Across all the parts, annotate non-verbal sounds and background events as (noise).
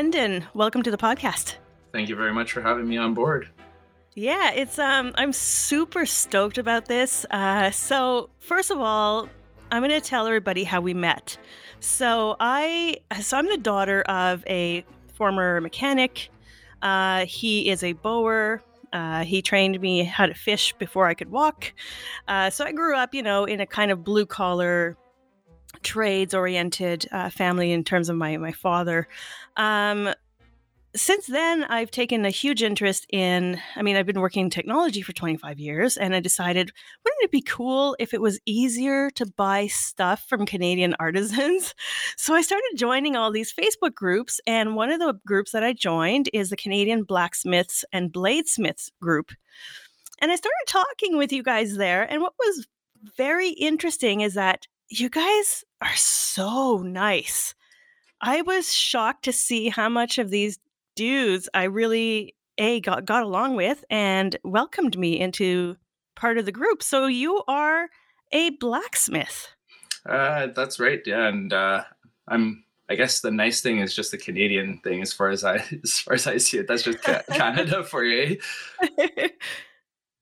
Lyndon, welcome to the podcast. Thank you very much for having me on board. Yeah, it's um I'm super stoked about this. Uh so first of all, I'm going to tell everybody how we met. So I so I'm the daughter of a former mechanic. Uh he is a bowyer. Uh, he trained me how to fish before I could walk. Uh, so I grew up, you know, in a kind of blue collar trades oriented uh, family in terms of my my father. Um, since then, I've taken a huge interest in. I mean, I've been working in technology for 25 years, and I decided, wouldn't it be cool if it was easier to buy stuff from Canadian (laughs) artisans? So I started joining all these Facebook groups, and one of the groups that I joined is the Canadian Blacksmiths and Bladesmiths group. And I started talking with you guys there, and what was very interesting is that you guys are so nice. I was shocked to see how much of these dudes I really a got got along with and welcomed me into part of the group. So you are a blacksmith. Uh, that's right. Yeah, and uh, I'm. I guess the nice thing is just the Canadian thing, as far as I (laughs) as far as I see it. That's just (laughs) Canada for you. (laughs)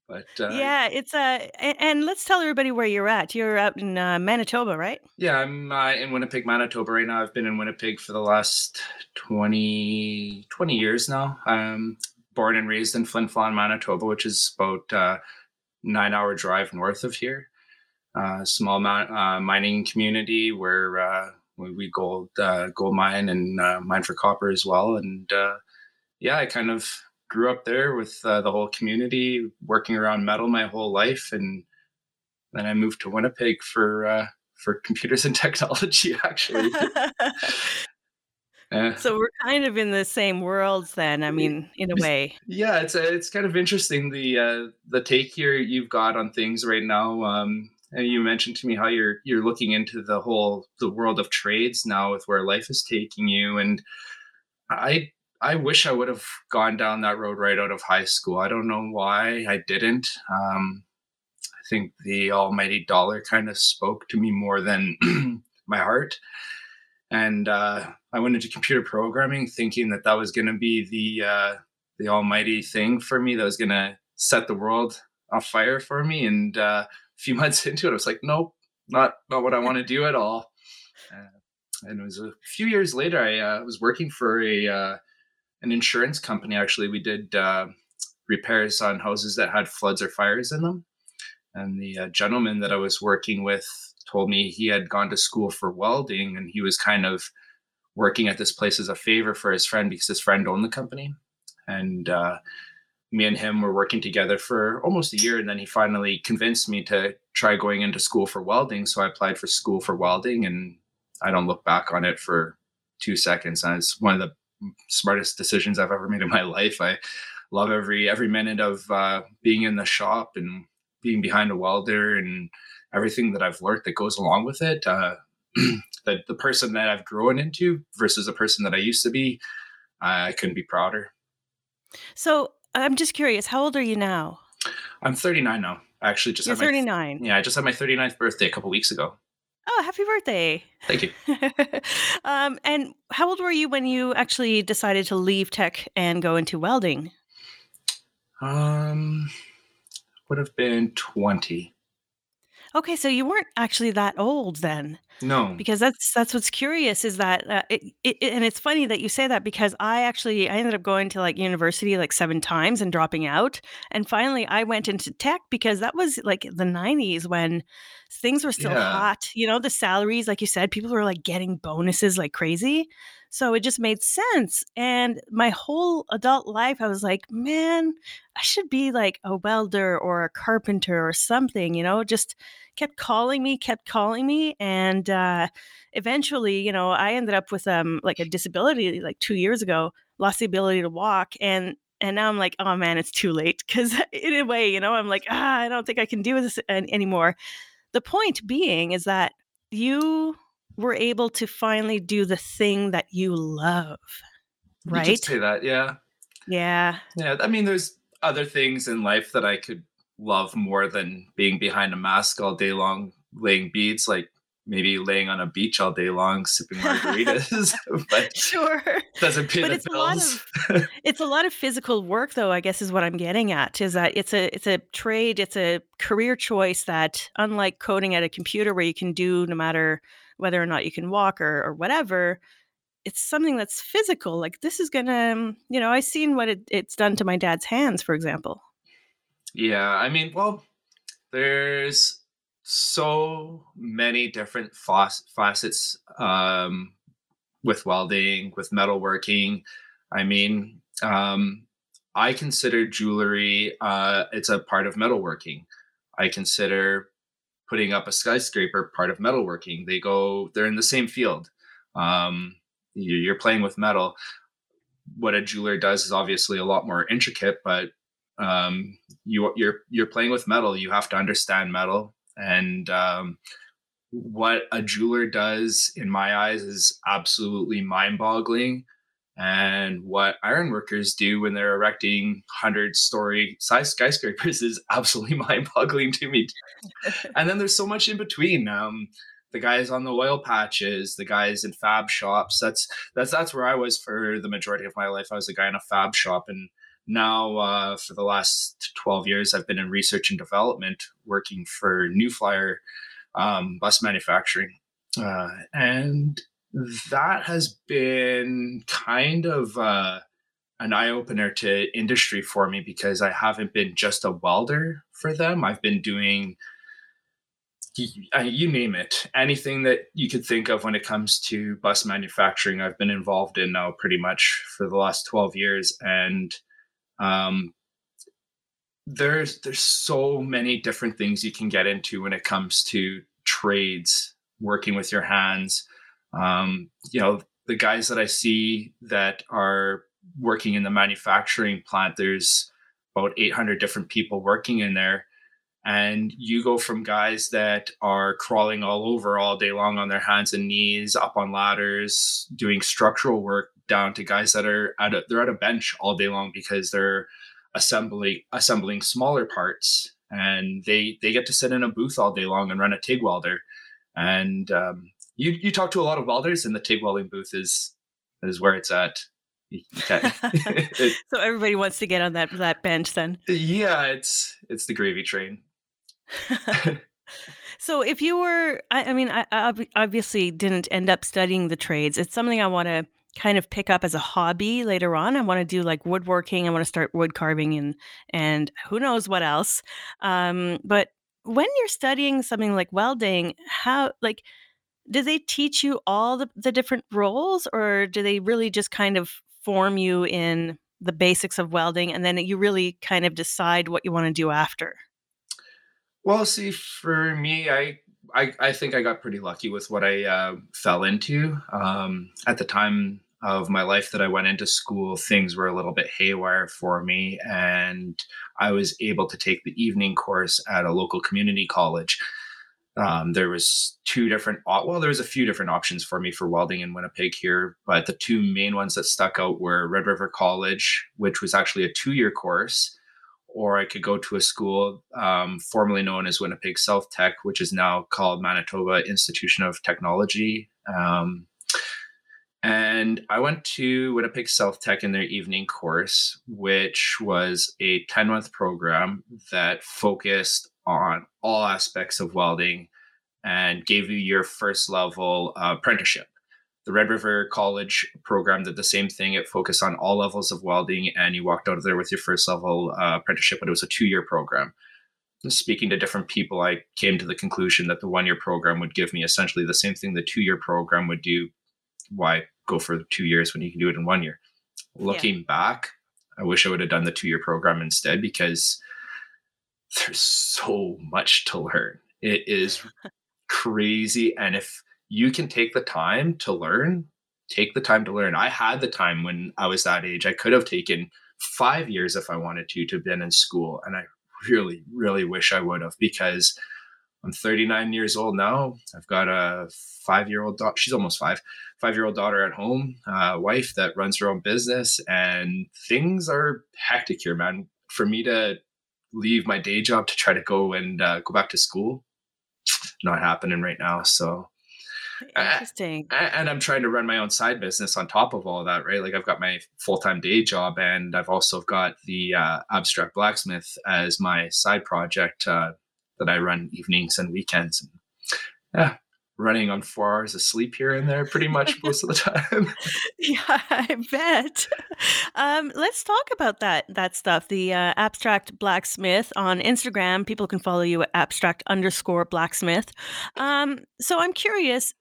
But uh, yeah, it's a uh, and let's tell everybody where you're at. You're out in uh, Manitoba, right? Yeah, I'm uh, in Winnipeg, Manitoba right now. I've been in Winnipeg for the last 20, 20 years now. I'm born and raised in Flin Flon, Manitoba, which is about uh, nine hour drive north of here. Uh, small uh, mining community where uh, we, we gold uh, gold mine and uh, mine for copper as well. And uh, yeah, I kind of grew up there with uh, the whole community, working around metal my whole life, and then I moved to Winnipeg for uh, for computers and (laughs) technology. Actually, (laughs) uh, so we're kind of in the same worlds then. I mean, in a way. Yeah, it's uh, it's kind of interesting the uh, the take here you've got on things right now. Um, and you mentioned to me how you're you're looking into the whole the world of trades now with where life is taking you, and I I wish I would have gone down that road right out of high school. I don't know why I didn't. Um, I think the almighty dollar kind of spoke to me more than (clears throat) my heart. And uh, I went into computer programming thinking that that was going to be the uh, the almighty thing for me that was going to set the world on fire for me. And uh, a few (laughs) months into it, I was like, nope, not not what I want to do at all. Uh, and it was a few years later, I uh, was working for a uh, an insurance company. Actually, we did uh, repairs on houses that had floods or fires in them. And the uh, gentleman that I was working with told me he had gone to school for welding and he was kind of working at this place as a favor for his friend because his friend owned the company. And uh, me and him were working together for almost a year. And then he finally convinced me to try going into school for welding. So I applied for school for welding and I don't look back on it for two seconds. And it's one of the smartest decisions I've ever made in my life. I love every every minute of uh, being in the shop and being behind a welder and everything that I've learned that goes along with it. Uh, (clears throat) the the person that I've grown into versus the person that I used to be, I couldn't be prouder. So I'm just curious, how old are you now? I'm 39 now. I actually just You're 39. yeah, I just had my 39th birthday a couple weeks ago. Oh, happy birthday. Thank you. (laughs) um, and how old were you when you actually decided to leave tech and go into welding? Um, would have been 20. Okay, so you weren't actually that old then. No. Because that's that's what's curious is that uh, it, it, and it's funny that you say that because I actually I ended up going to like university like seven times and dropping out, and finally I went into tech because that was like the '90s when things were still Yeah. hot. You know, the salaries, like you said, people were like getting bonuses like crazy. So it just made sense. And my whole adult life, I was like, man, I should be like a welder or a carpenter or something, you know, just kept calling me, kept calling me. And uh, eventually, you know, I ended up with um like a disability like two years ago, lost the ability to walk. And and now I'm like, oh man, it's too late. Cause (laughs) in a way, you know, I'm like, ah, I don't think I can do this an- anymore. The point being is that you were able to finally do the thing that you love, right? You say that, yeah. Yeah. Yeah, I mean, there's other things in life that I could love more than being behind a mask all day long, laying beads. Like maybe laying on a beach all day long sipping margaritas. (laughs) but (laughs) sure, doesn't pay but the it's bills. A lot of, (laughs) it's a lot of physical work, though. I guess is what I'm getting at. Is that it's a it's a trade, it's a career choice that, unlike coding at a computer, where you can do no matter whether or not you can walk or or whatever. It's something that's physical. Like this is gonna, you know, I've seen what it, it's done to my dad's hands, for example. Yeah, I mean, well, there's so many different facets um, with welding, with metalworking. I mean, um, I consider jewelry, uh, it's a part of metalworking. I consider putting up a skyscraper part of metalworking. They go, they're in the same field. Um, you're playing with metal. What a jeweler does is obviously a lot more intricate, but um, you, you're you're playing with metal. You have to understand metal and um, what a jeweler does, in my eyes, is absolutely mind boggling. And what ironworkers do when they're erecting 100 story size skyscrapers (laughs) is absolutely (laughs) mind boggling to me. (laughs) and then there's so much in between. Um, the guys on the oil patches, the guys in fab shops. That's that's that's where I was for the majority of my life. I was a guy in a fab shop, and now uh, for the last 12 years i've been in research and development working for new flyer um, bus manufacturing. Uh, and that has been kind of uh, an eye-opener to industry for me because i haven't been just a welder for them. I've been doing you name it. Anything that you could think of when it comes to bus manufacturing i've been involved in now pretty much for the last 12 years. And um, there's there's so many different things you can get into when it comes to trades, working with your hands. Um, you know, the guys that I see that are working in the manufacturing plant, there's about 800 different people working in there. And you go from guys that are crawling all over all day long on their hands and knees, up on ladders, doing structural work, down to guys that are at a, they're at a bench all day long because they're assembling assembling smaller parts and they they get to sit in a booth all day long and run a TIG welder. And um, you you talk to a lot of welders, and the TIG welding booth is is where it's at. (laughs) (laughs) so everybody wants to get on that that bench then. Yeah, it's it's the gravy train. (laughs) so if you were, I, I mean, I, I obviously didn't end up studying the trades. It's something I want to kind of pick up as a hobby later on. I want to do like woodworking. I want to start wood carving and and who knows what else. Um, but when you're studying something like welding, how like do they teach you all the, the different roles or do they really just kind of form you in the basics of welding and then you really kind of decide what you want to do after? Well, see, for me, I I, I think I got pretty lucky with what I uh, fell into. Um, at the time of my life that I went into school, things were a little bit haywire for me, and I was able to take the evening course at a local community college. Um, there was two different well there was a few different options for me for welding in winnipeg here but the two main ones that stuck out were red river college which was actually a two-year course or I could go to a school um, formerly known as Winnipeg South Tech, which is now called Manitoba Institution of Technology. Um, and I went to Winnipeg South Tech in their evening course, which was a 10 month program that focused on all aspects of welding and gave you your first level uh, apprenticeship. The Red River College program did the same thing. It focused on all levels of welding, and you walked out of there with your first level uh, apprenticeship, but it was a two year program. Speaking to different people, I came to the conclusion that the one year program would give me essentially the same thing the two year program would do. Why go for two years when you can do it in one year? Looking yeah. back, I wish I would have done the two year program instead because there's so much to learn. It is (laughs) crazy. And if you can take the time to learn take the time to learn i had the time when i was that age i could have taken five years if i wanted to to have been in school and i really really wish i would have because i'm 39 years old now i've got a five year old daughter she's almost five five year old daughter at home uh, wife that runs her own business and things are hectic here man for me to leave my day job to try to go and uh, go back to school not happening right now so Interesting. and I'm trying to run my own side business on top of all that, right? Like I've got my full time day job, and I've also got the uh, abstract blacksmith as my side project uh, that I run evenings and weekends. And yeah, running on four hours of sleep here and there pretty much (laughs) most of the time. yeah, I bet. Um, let's talk about that that stuff. The uh, abstract blacksmith on Instagram. People can follow you at abstract underscore blacksmith. Um, so I'm curious.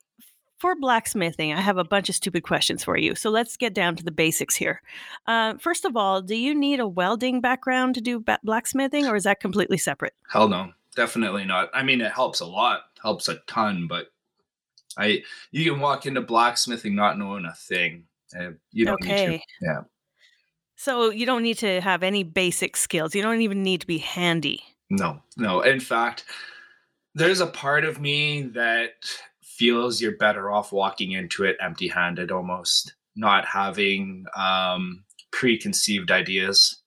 For blacksmithing, I have a bunch of stupid questions for you. So let's get down to the basics here. Uh, first of all, do you need a welding background to do ba- blacksmithing, or is that completely separate? Hell no, definitely not. I mean, it helps a lot, helps a ton, but I you can walk into blacksmithing not knowing a thing. you don't okay. need to. Yeah. So you don't need to have any basic skills. You don't even need to be handy. No, no. In fact, there's a part of me that feels you're better off walking into it empty-handed almost, not having um, preconceived ideas.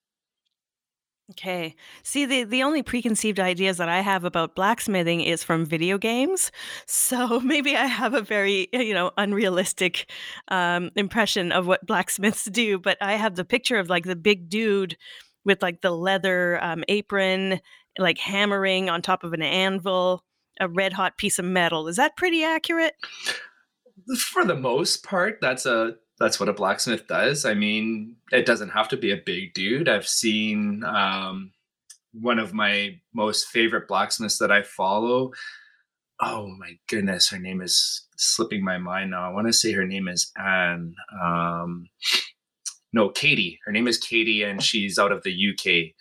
Okay. See, the the only preconceived ideas that I have about blacksmithing is from video games. (laughs) So maybe I have a very, you know, unrealistic um, impression of what (laughs) blacksmiths do. But I have the picture of like the big dude with like the leather um, apron, like hammering on top of an anvil, a red hot piece of metal. Is that pretty accurate? For the most part, that's a that's what a blacksmith does. I mean, it doesn't have to be a big dude. I've seen um, one of my most favorite blacksmiths that I follow. Oh my goodness, her name is slipping my mind now. I want to say her name is Anne. Um, no, Katie. Her name is Katie, and she's out of the UK.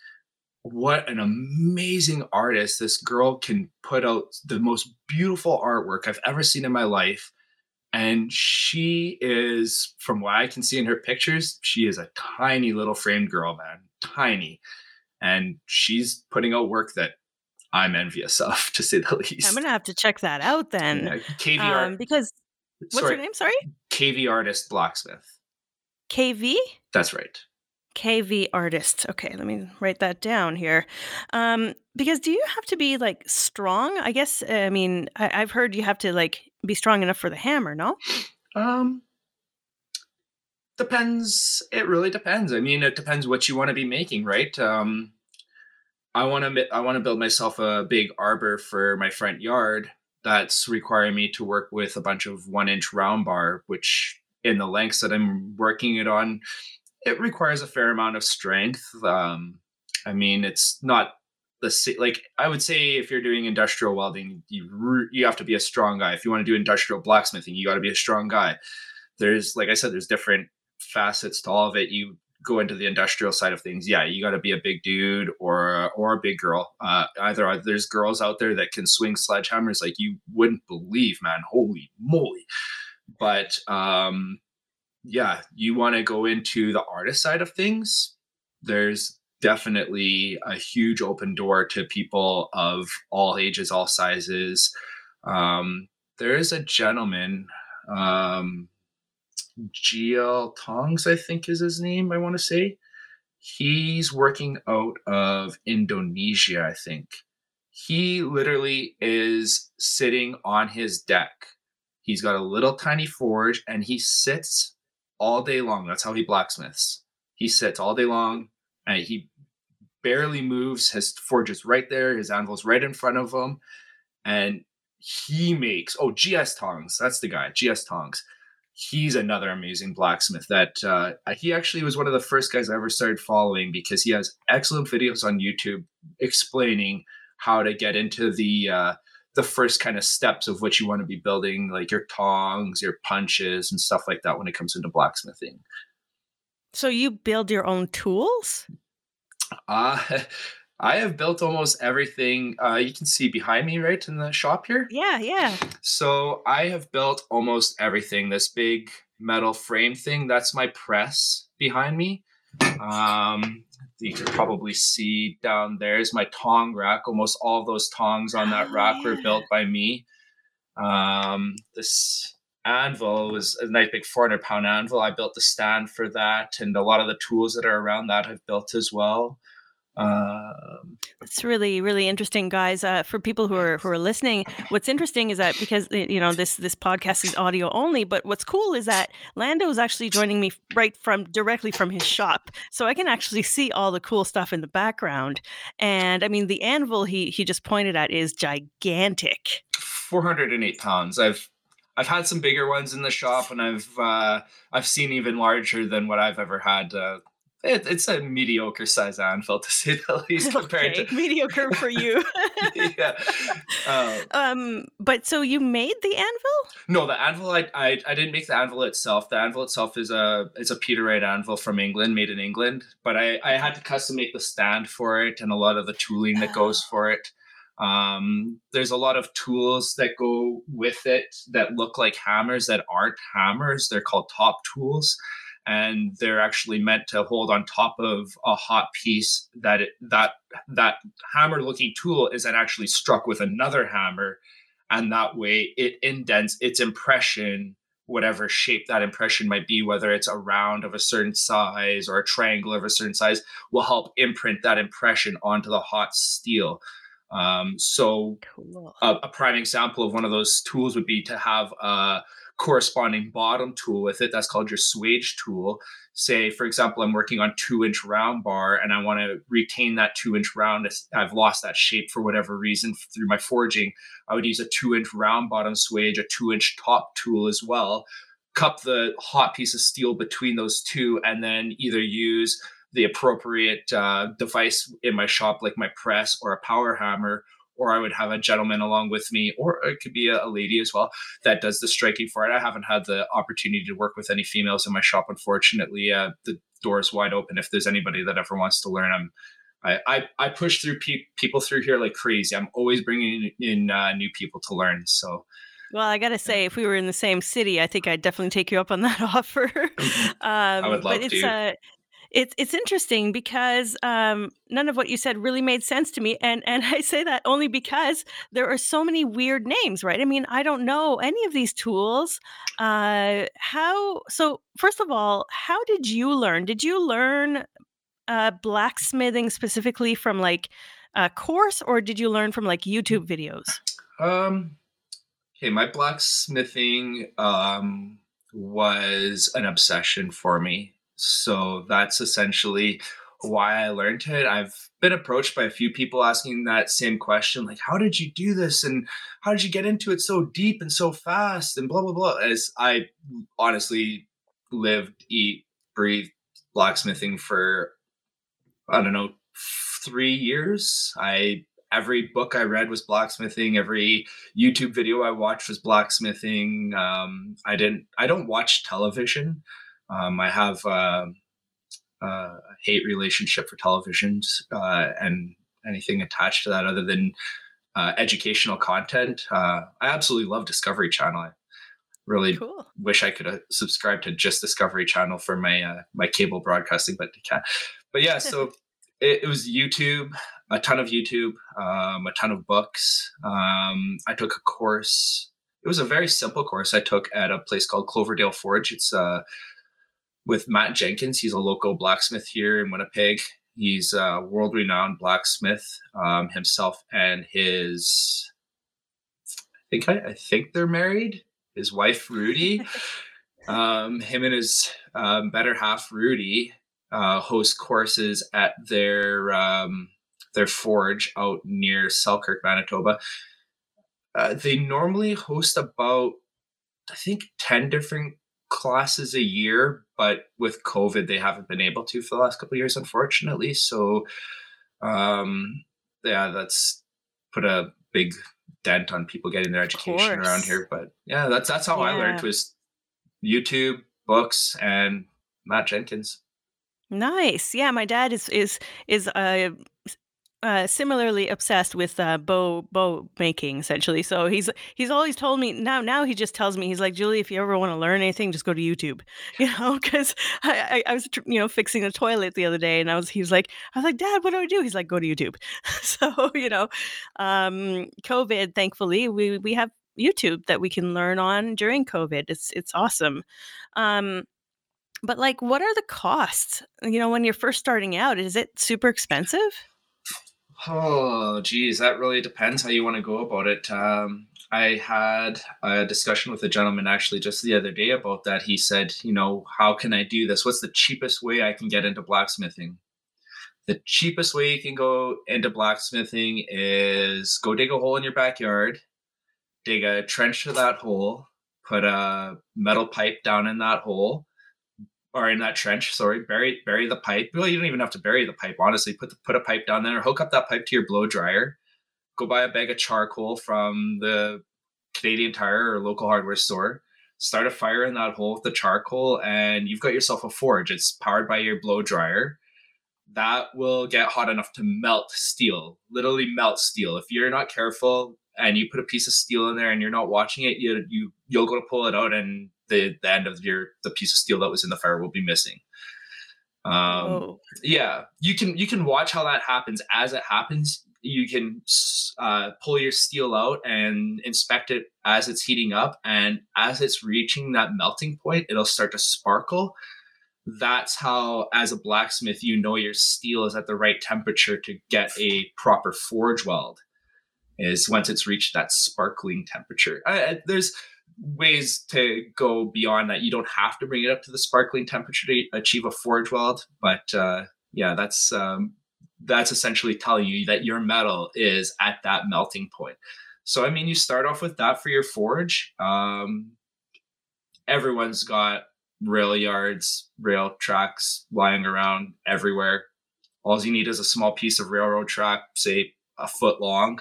What an amazing artist. This girl can put out the most beautiful artwork I've ever seen in my life and she is from what i can see in her pictures she is a tiny little framed girl man tiny and she's putting out work that i'm envious of (laughs) to say the least i'm gonna have to check that out then yeah, kv um, because what's sorry, her name sorry kv artist blacksmith kv that's right KV artist. Okay, let me write that down here. Um, because do you have to be like strong? I guess. I mean, I, have heard you have to like be strong enough for the hammer. No. Um. Depends. It really depends. I mean, it depends what you want to be making, right? Um, I want to. I want to build myself a big arbor for my front yard. That's requiring me to work with a bunch of one-inch round bar, which in the lengths that I'm working it on it requires a fair amount of strength. Um, I mean, it's not the like I would say if you're doing industrial welding, you you have to be a strong guy. If you want to do industrial blacksmithing, you got to be a strong guy. There's like I said, there's different facets to all of it. You go into the industrial side of things, yeah, you got to be a big dude or or a big girl. Uh, either there's girls out there that can swing sledgehammers like you wouldn't believe, man. Holy moly! But um, yeah, you want to go into the artist side of things, there's definitely a huge open door to people of all ages, all sizes. Um, there is a gentleman, um, GL Tongs, I think is his name, I want to say. He's working out of Indonesia, I think. He literally is sitting on his deck. He's got a little tiny forge and he sits all day long. That's how he blacksmiths. He sits all day long and he barely moves. His forge is right there. His anvil's right in front of him. And he makes, oh, GS Tongs. That's the guy, GS Tongs. He's another amazing blacksmith that uh, he actually was one of the first guys I ever started following because he has excellent videos on YouTube explaining how to get into the uh, the first kind of steps of what you want to be building, like your tongs, your punches, and stuff like that when it comes into blacksmithing. So you build your own tools? Uh, (laughs) I have built almost everything uh, you can see behind me, right in the shop here. Yeah, yeah. So I have built almost everything. This big metal frame thing, that's my press behind me. Um, you can probably see down there is my tong rack. Almost all of those tongs on that rack oh, yeah. were built by me. Um, this anvil was a nice big 400 pound anvil. I built the stand for that, and a lot of the tools that are around that I've built as well. Um, it's really really interesting, guys. Uh, for people who are who are listening, what's interesting is that because you know this this podcast is audio only, but what's cool is that Lando is actually joining me right from directly from his shop, so I can actually see all the cool stuff in the background. And I mean, the anvil he he just pointed at is gigantic. Four hundred and eight pounds. I've I've had some bigger ones in the shop, and I've uh, I've seen even larger than what I've ever had. Uh, it, it's a mediocre size anvil (laughs) to say the least (laughs) compared okay. to (laughs) mediocre for you. yeah. Um, um, but so you made the anvil? No, the anvil I, I I didn't make the anvil itself. The anvil itself is a is a Peter Wright anvil from England, made in England. But I I had to custom make the stand for it and a lot of the tooling that goes for it. Um, there's a lot of tools that go with it that look like hammers that aren't hammers. They're called top tools and they're actually meant to hold on top of a hot piece that it, that that hammer looking tool is then actually struck with another hammer and that way it indents its impression whatever shape that impression might be whether it's a round of a certain size or a triangle of a certain size will help imprint that impression onto the hot steel um, so cool. a, a, prime example of one of those tools would be to have a corresponding bottom tool with it. That's called your swage tool. Say, for example, I'm working on two inch round bar and I want to retain that two inch round. I've lost that shape for whatever reason through my forging. I would use a two inch round bottom swage, a two inch top tool as well. Cup the hot piece of steel between those two and then either use the appropriate uh, device in my shop, like my press or a power hammer, or I would have a gentleman along with me, or it could be a, a, lady as well that does the striking for it. I haven't had the opportunity to work with any females in my shop, unfortunately. Uh, the door is wide open. If there's anybody that ever wants to learn, I'm I, I, I push through pe- people through here like crazy. I'm always bringing in uh, new people to learn. So, well, I gotta say, if we were in the same city, I think I'd definitely take you up on that (laughs) offer. (laughs) um, I would love but it's, to. Uh, it's it's interesting because um, none of what you said really made sense to me, and and (laughs) I say that only because there are so many weird names, right? I mean, I don't know any of these tools. Uh, how? So first of all, how did you learn? Did you learn uh, blacksmithing specifically from like a course, or did you learn from like YouTube videos? Um. Okay, my blacksmithing um, was an obsession for me so that's essentially why I learned it. I've been approached by a few people asking that same question, like, how did you do this? And how did you get into it so deep and so fast? And blah, blah, blah. As I honestly lived, eat, breathe blacksmithing for, I don't know, three years. I every book I read was blacksmithing. Every YouTube video I watched was blacksmithing. Um, I didn't. I don't watch television. Um, I have uh, uh, a hate relationship for televisions uh, and anything attached to that other than uh, educational content. Uh, I absolutely love Discovery Channel. I really cool. wish I could have subscribed to just Discovery Channel for my my cable broadcasting, but I can't. But yeah, so (laughs) it, it, was YouTube, a ton of YouTube, um, a ton of books. Um, I took a course. It was a very simple course I took at a place called Cloverdale Forge. It's uh, with Matt Jenkins. He's a local blacksmith here in Winnipeg. He's a world renowned blacksmith um, himself and his. I think I, I, think they're married. His wife Rudy, (laughs) um, him and his um, better half Rudy uh, host courses at their um, their forge out near Selkirk, Manitoba. Uh, they normally host about I think ten different classes a year, but with COVID, they haven't been able to for the last couple years, unfortunately. So, um, yeah, that's put a big dent on people getting their education around here. But yeah, that's that's how yeah. I learned was YouTube, books, and Matt Jenkins. Nice. Yeah, my dad is is is a uh, similarly obsessed with uh, bow bow making essentially. So he's he's always told me now now he just tells me he's like Julie, if you ever want to learn anything, just go to YouTube. (laughs) You know, because I, I, I was you know fixing a toilet the other day, and I was he was like I was like Dad, what do I do? He's like go to YouTube. (laughs) so you know, um, COVID, thankfully we we have YouTube that we can learn on during COVID. It's it's awesome. Um, But like, what are the costs? You know, when you're first starting out, is it super expensive? Oh, geez, that really depends how you want to go about it. Um, I had a discussion with a gentleman actually just the other day about that. He said, you know, how can I do this? What's the cheapest way I can get into blacksmithing? The cheapest way you can go into blacksmithing is go dig a hole in your backyard, dig a trench to that hole, put a metal pipe down in that hole, or in that trench, sorry, bury bury the pipe. Well, you don't even have to bury the pipe, honestly. Put the, put a pipe down there, hook up that pipe to your blow dryer, go buy a bag of charcoal from the Canadian Tire or local hardware store, start a fire in that hole with the charcoal, and you've got yourself a forge. It's powered by your blow dryer. That will get hot enough to melt steel, literally melt steel. If you're not careful and you put a piece of steel in there and you're not watching it, you you you'll go to pull it out and the, the end of your the piece of steel that was in the fire will be missing. Um, oh. yeah, you can you can watch how that happens as it happens. You can uh, pull your steel out and inspect it as it's heating up, and as it's reaching that melting point, it'll start to sparkle. That's how, as a blacksmith, you know your steel is at the right temperature to get a proper forge weld. Is once it's reached that sparkling temperature. I, there's ways to go beyond that. You don't have to bring it up to the sparkling temperature to achieve a forge weld, but uh, yeah, that's um, that's essentially telling you that your metal is at that melting point. So I mean, you start off with that for your forge. Um, everyone's got rail yards, rail tracks lying around everywhere. All you need is a small piece of railroad track, say a foot long.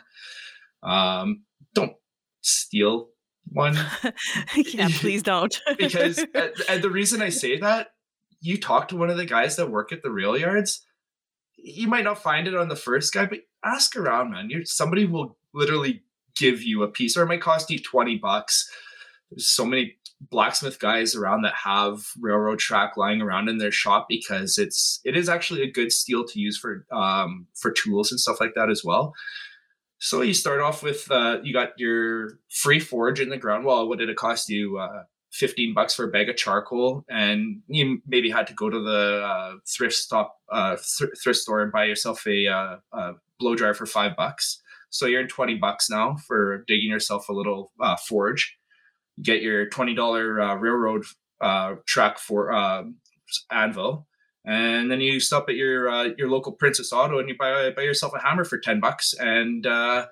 Um, don't steal one. (laughs) yeah, please don't. (laughs) because and the reason I (laughs) say that, you talk to one of the guys that work at the rail yards, you might not find it on the first guy, but ask around, man. You're, somebody will literally give you a piece, or it might cost you 20 bucks. There's so many blacksmith guys around that have railroad track lying around in their shop because it's it is actually a good steel to use for um for tools and stuff like that as well so you start off with uh, you got your free forge in the ground. Well, what did it cost you? Uh, 15 bucks for a bag of charcoal and you maybe had to go to the uh, thrift stop uh, th- thrift store and buy yourself a, uh, a, blow dryer for five bucks so you're in 20 bucks now for digging yourself a little uh, forge you get your $20 uh, railroad track for anvil and then you stop at your uh, your local Princess Auto and you buy buy yourself a hammer for ten bucks. And uh,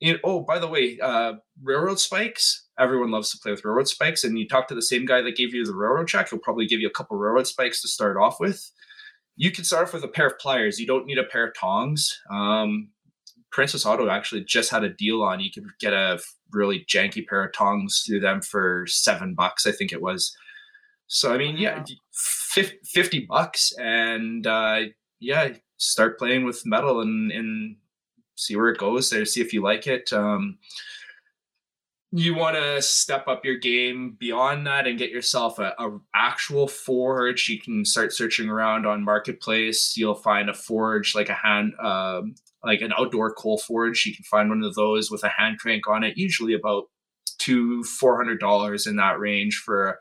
you know, oh, by the way, uh, railroad spikes. Everyone loves to play with railroad spikes, and you talk to the same guy that gave you the railroad track. He'll probably give you a couple railroad spikes to start off with. You can start off with a pair of pliers. You don't need a pair of tongs. Um, Princess Auto actually just had a deal on. You could get a really janky pair of tongs through them for seven bucks, I think it was. So I mean, yeah, 50 bucks and uh, yeah, start playing with metal and, and see where it goes there, see if you like it. Um, you want to step up your game beyond that and get yourself a, a, actual forge you can start searching around on marketplace you'll find a forge like a hand um, like an outdoor coal forge you can find one of those with a hand crank on it usually about two four hundred dollars in that range for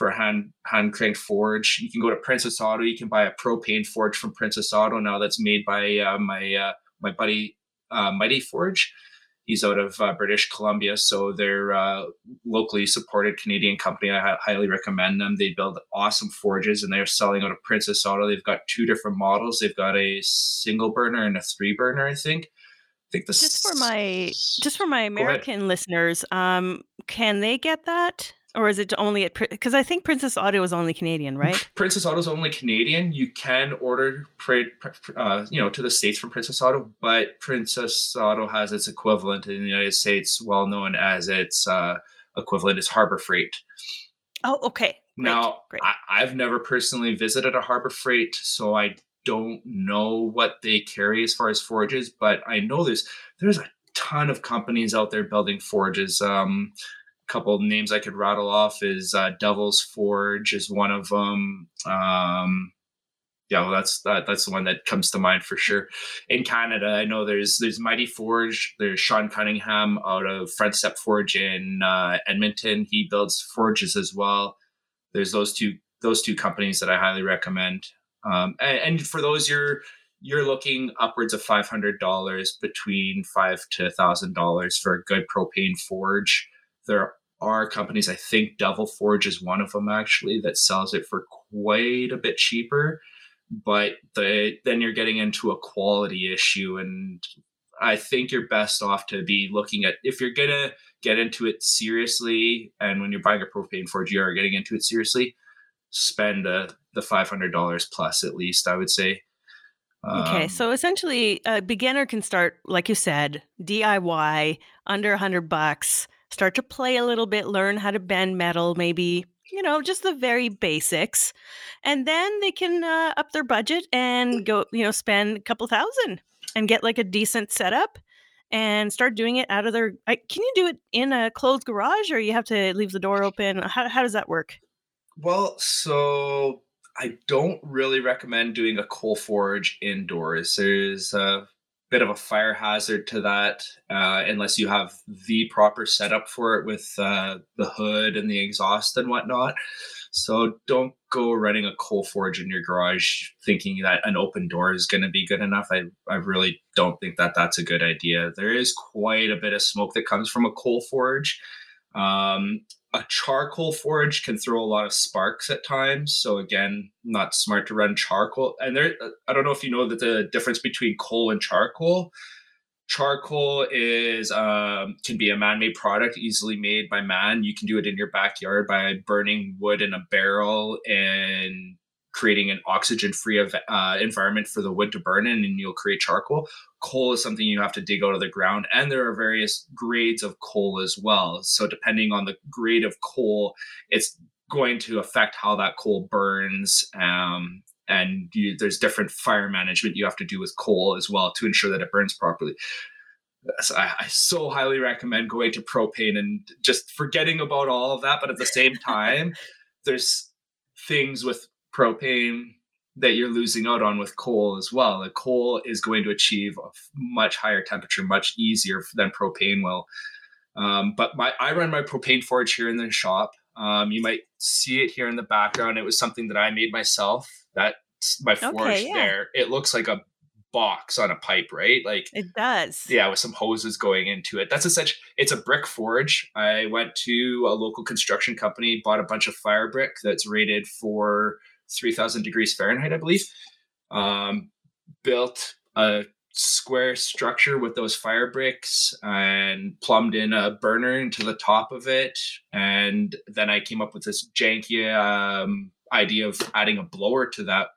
for a hand hand cranked forge. You can go to Princess Auto. You can buy a propane forge from Princess Auto now. That's made by uh, my uh, my buddy uh, Mighty Forge. He's out of uh, British Columbia, so they're uh, locally supported Canadian company. I highly recommend them. They build awesome forges, and they're selling out of Princess Auto. They've got two different models. They've got a single burner and a three burner, I think. I think this just for my just for my American listeners, um, can they get that? Or is it only at because I think Princess Auto is only Canadian, right? Princess Auto is only Canadian. You can order, uh, you know, to the states from Princess Auto, but Princess Auto has its equivalent in the United States, well known as its uh, equivalent is Harbor Freight. Oh, okay. Great. Now, Great. I, I've never personally visited a Harbor Freight, so I don't know what they carry as far as forges, but I know there's there's a ton of companies out there building forges. Um, couple of names I could rattle off is uh, Devil's Forge is one of them. Um, yeah, well, that's that, that's the one that comes to mind for sure. In Canada, I know there's there's Mighty Forge. There's Sean Cunningham out of Front Step Forge in uh, Edmonton. He builds forges as well. There's those two those two companies that I highly recommend. Um, and, and, for those you're you're looking upwards of five hundred dollars, between five to thousand dollars for a good propane forge. There are companies, I think Devil Forge is one of them actually, that sells it for quite a bit cheaper. But the then you're getting into a quality issue, and I think you're best off to be looking at if you're gonna get into it seriously, and when you're buying a propane forge, you are getting into it seriously. Spend uh, the five hundred dollars plus at least, I would say. Okay, um, so essentially, a beginner can start, like you said, DIY under a hundred bucks. Start to play a little bit, learn how to bend metal, maybe you know, just the very basics, and then they can uh, up their budget and go, you know, spend a couple thousand and get like a decent setup and start doing it out of their. I, can you do it in a closed garage, or you have to leave the door open? How how does that work? Well, so I don't really recommend doing a coal forge indoors. There's a bit of a fire hazard to that uh, unless you have the proper setup for it with uh, the hood and the exhaust and whatnot. So don't go running a coal forge in your garage thinking that an open door is going to be good enough. I, I really don't think that that's a good idea. There is quite a bit of smoke that comes from a coal forge. Um, a charcoal forge can throw a lot of sparks at times. So again, not smart to run charcoal. And there, I don't know if you know that the difference between coal and charcoal. Charcoal is um, can be a man-made product, easily made by man. You can do it in your backyard by burning wood in a barrel and creating an oxygen-free uh, environment for the wood to burn in, and you'll create charcoal. Coal is something you have to dig out of the ground, and there are various grades of coal as well. So depending on the grade of coal, it's going to affect how that coal burns. Um, and you, there's different fire management you have to do with coal as well to ensure that it burns properly. So I, I, so highly recommend going to propane and just forgetting about all of that. But at the same time, there's things with propane that you're losing out on with coal as well. The coal is going to achieve a much higher temperature, much easier than propane will. Um, but my I run my propane forge here in the shop. Um, you might see it here in the background. It was something that I made myself. That's my forge okay, yeah. there. It looks like a box on a pipe, right? Like it does. Yeah, with some hoses going into it. That's a such it's a brick forge. I went to a local construction company, bought a bunch of fire brick that's rated for 3000 degrees Fahrenheit, I believe. Um, built a square structure with those fire bricks and plumbed in a burner into the top of it. And then I came up with this janky um, idea of adding a blower to that,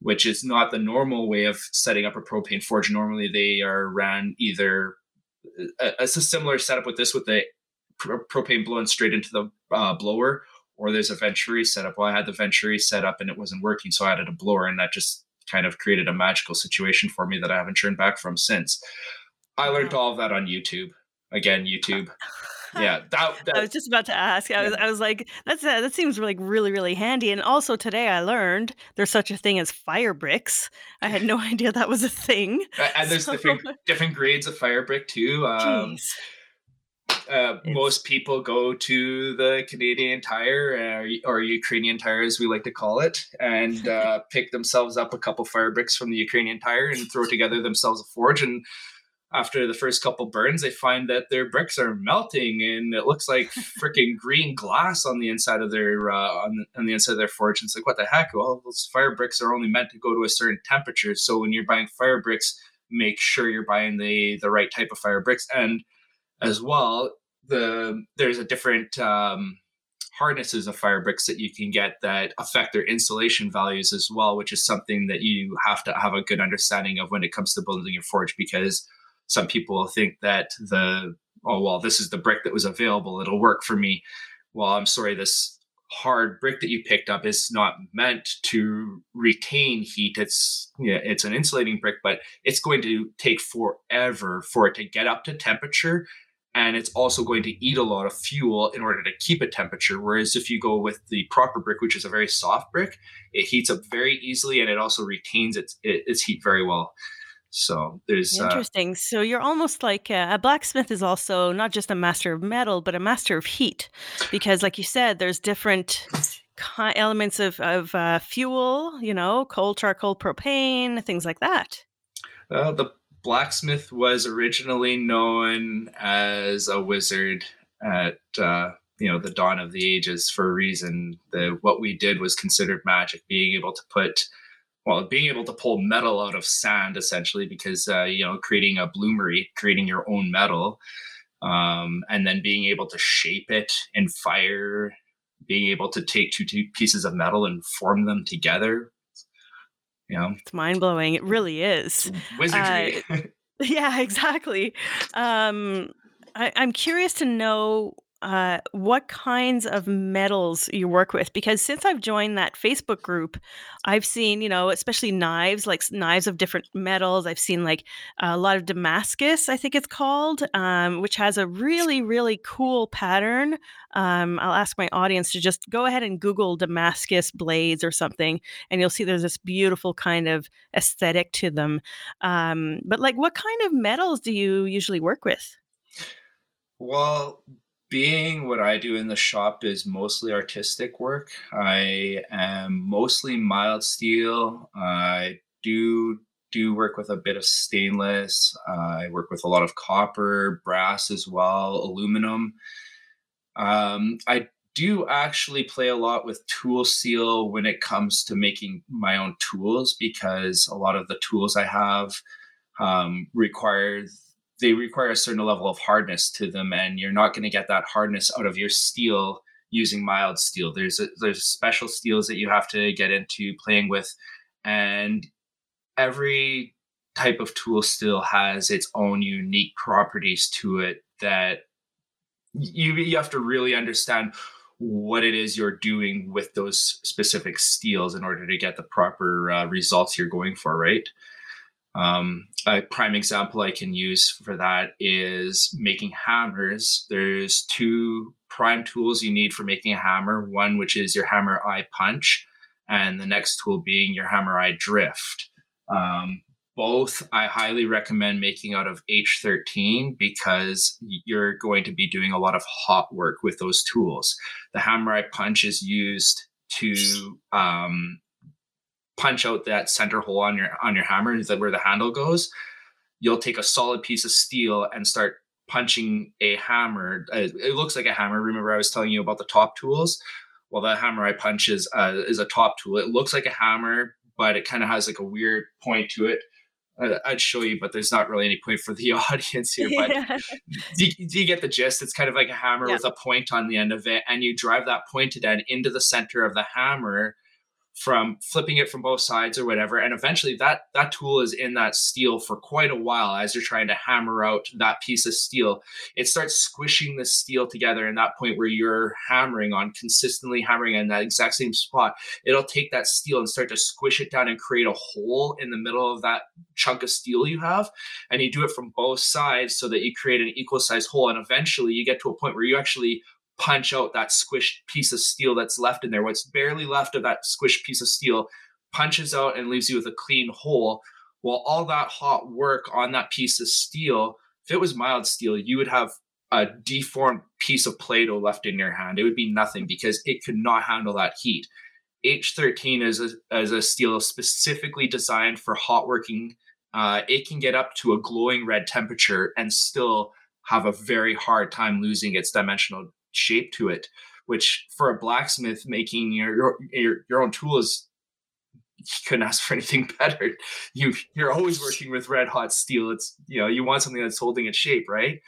which is not the normal way of setting up a propane forge. Normally, they are ran either. Uh, a similar setup with this, with the propane blowing straight into the uh, blower, or there's a Venturi setup. Well, I had the Venturi set up and it wasn't working, so I added a blower, and that just kind of created a magical situation for me that I haven't turned back from since. I learned all of that on YouTube. Again, YouTube. (laughs) Yeah, that, that, I was just about to ask. I was, I was like, that's uh, that seems like really, really handy. And also today, I learned there's such a thing as fire bricks. I had no (laughs) idea that was a thing. And there's so... different (laughs) different grades of fire brick too. Um, Jeez uh, most people go to the Canadian Tire uh, or Ukrainian Tire, as we like to call it, and (laughs) uh, pick themselves up a couple fire bricks from the Ukrainian Tire and throw together themselves a forge. And after the first couple burns, they find that their bricks are melting and it looks like (laughs) freaking green glass on the inside of their uh, on, the, on the inside of their forge. And it's like, what the heck? Well, those fire bricks are only meant to go to a certain temperature. So when you're buying fire bricks, make sure you're buying the the right type of fire bricks and as well. The there's a different um, harnesses of fire bricks that you can get that affect their insulation values as well, which is something that you have to have a good understanding of when it comes to building your forge because some people think that the oh well this is the brick that was available it'll work for me well i'm sorry this hard brick that you picked up is not meant to retain heat it's yeah it's an insulating brick but it's going to take forever for it to get up to temperature and it's also going to eat a lot of fuel in order to keep a temperature. Whereas if you go with the proper brick, which is a very soft brick, it heats up very easily and it also retains its its heat very well. So there's uh, interesting. Uh, so you're almost like uh, a blacksmith is also not just a master of metal, but a master of heat, because like you said, there's different elements of of uh, fuel, you know, coal, charcoal, propane, things like that. Uh, the blacksmith was originally known as a wizard at uh, you know the dawn of the ages for a reason. The what we did was considered magic, being able to put well, being able to pull metal out of sand essentially, because uh, you know creating a bloomery, creating your own metal, um, and then being able to shape it in fire, being able to take two, two pieces of metal and form them together. You know, it's mind blowing. It really is wizardry. Uh, (laughs) (laughs) yeah, exactly. Um, I, I'm curious to know uh, what kinds of metals you work with because since I've joined that Facebook group, I've seen, you know, especially knives, like knives of different metals. I've seen like a lot of Damascus, I think it's called, um, which has a really, really cool pattern. Um, I'll ask my audience to just go ahead and Google Damascus blades or something, and you'll see there's this beautiful kind of aesthetic to them. Um, but like, what kind of metals do you usually work with? Well, being what I do in the shop is mostly artistic work. I am mostly mild steel. I do do work with a bit of stainless. Uh, I work with a lot of copper, brass as well, aluminum. Um, I do actually play a lot with tool steel when it comes to making my own tools because a lot of the tools I have um, require they require a certain level of hardness to them and you're not going to get that hardness out of your steel using mild steel. There's a, there's special steels that you have to get into playing with and every type of tool steel has its own unique properties to it that you you have to really understand what it is you're doing with those specific steels in order to get the proper uh, results you're going for right um, a prime example I can use for that is making hammers. There's two prime tools you need for making a hammer one, which is your hammer eye punch, and the next tool being your hammer eye drift. Um, both I highly recommend making out of H13 because you're going to be doing a lot of hot work with those tools. The hammer eye punch is used to um, punch out that center hole on your on your hammer is that where the handle goes you'll take a solid piece of steel and start punching a hammer uh, it looks like a hammer remember i was telling you about the top tools well that hammer eye punch is uh, is a top tool it looks like a hammer but it kind of has like a weird point to it uh, I'd show you, but there's not really any point for the (laughs) audience here. But yeah. do, you, do, you get the gist? It's kind of like a hammer yeah. with a point on the end of it, and you drive that pointed end into the center of the hammer, from flipping it from both sides or whatever. And eventually that that tool is in that steel for quite a while as you're trying to hammer out that piece of steel. It starts squishing the steel together in that point where you're hammering on consistently hammering in that exact same spot. It'll take that steel and start to squish it down and create a hole in the middle of that chunk of steel you have. And you do it from both sides so that you create an equal size hole. And eventually you get to a point where you actually punch out that squished piece of steel that's left in there. What's barely left of that squished piece of steel punches out and leaves you with a clean hole. Well, all that hot work on that piece of steel, if it was mild steel, you would have a deformed piece of Play-Doh left in your hand. It would be nothing because it could not handle that heat. H13 is a, is a steel specifically designed for hot working. Uh, it can get up to a glowing red temperature and still have a very hard time losing its dimensional shape to it, which for a blacksmith making your your, your own tools, you couldn't ask for anything (laughs) better. You you're always working with red hot steel. It's you know you want something that's holding its shape, right?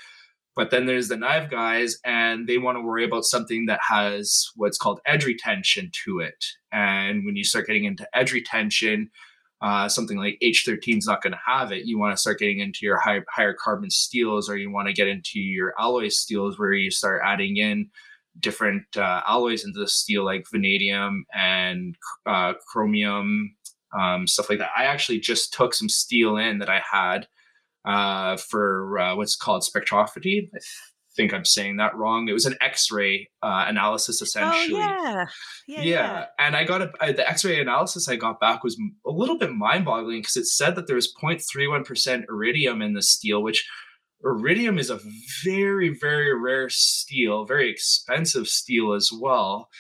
But then there's the knife guys, and they want to worry about something that has what's called edge retention to it. And when you start getting into edge retention, uh, something like H13 is not going to have it. You want to start getting into your high, higher carbon steels, or you want to get into your alloy steels where you start adding in different uh, alloys into the steel, like vanadium and uh, chromium, um, stuff like that. I actually just took some steel in that I had uh, for uh, what's called spectroscopy. I think I'm saying that wrong. It was an X-ray uh, analysis, oh, essentially. Oh yeah. yeah, yeah. yeah. And I got a, I, the X-ray analysis I got back was a little bit mind-boggling because it said that there was 0.31% iridium in the steel, which iridium is a very, very rare steel, very expensive steel as well.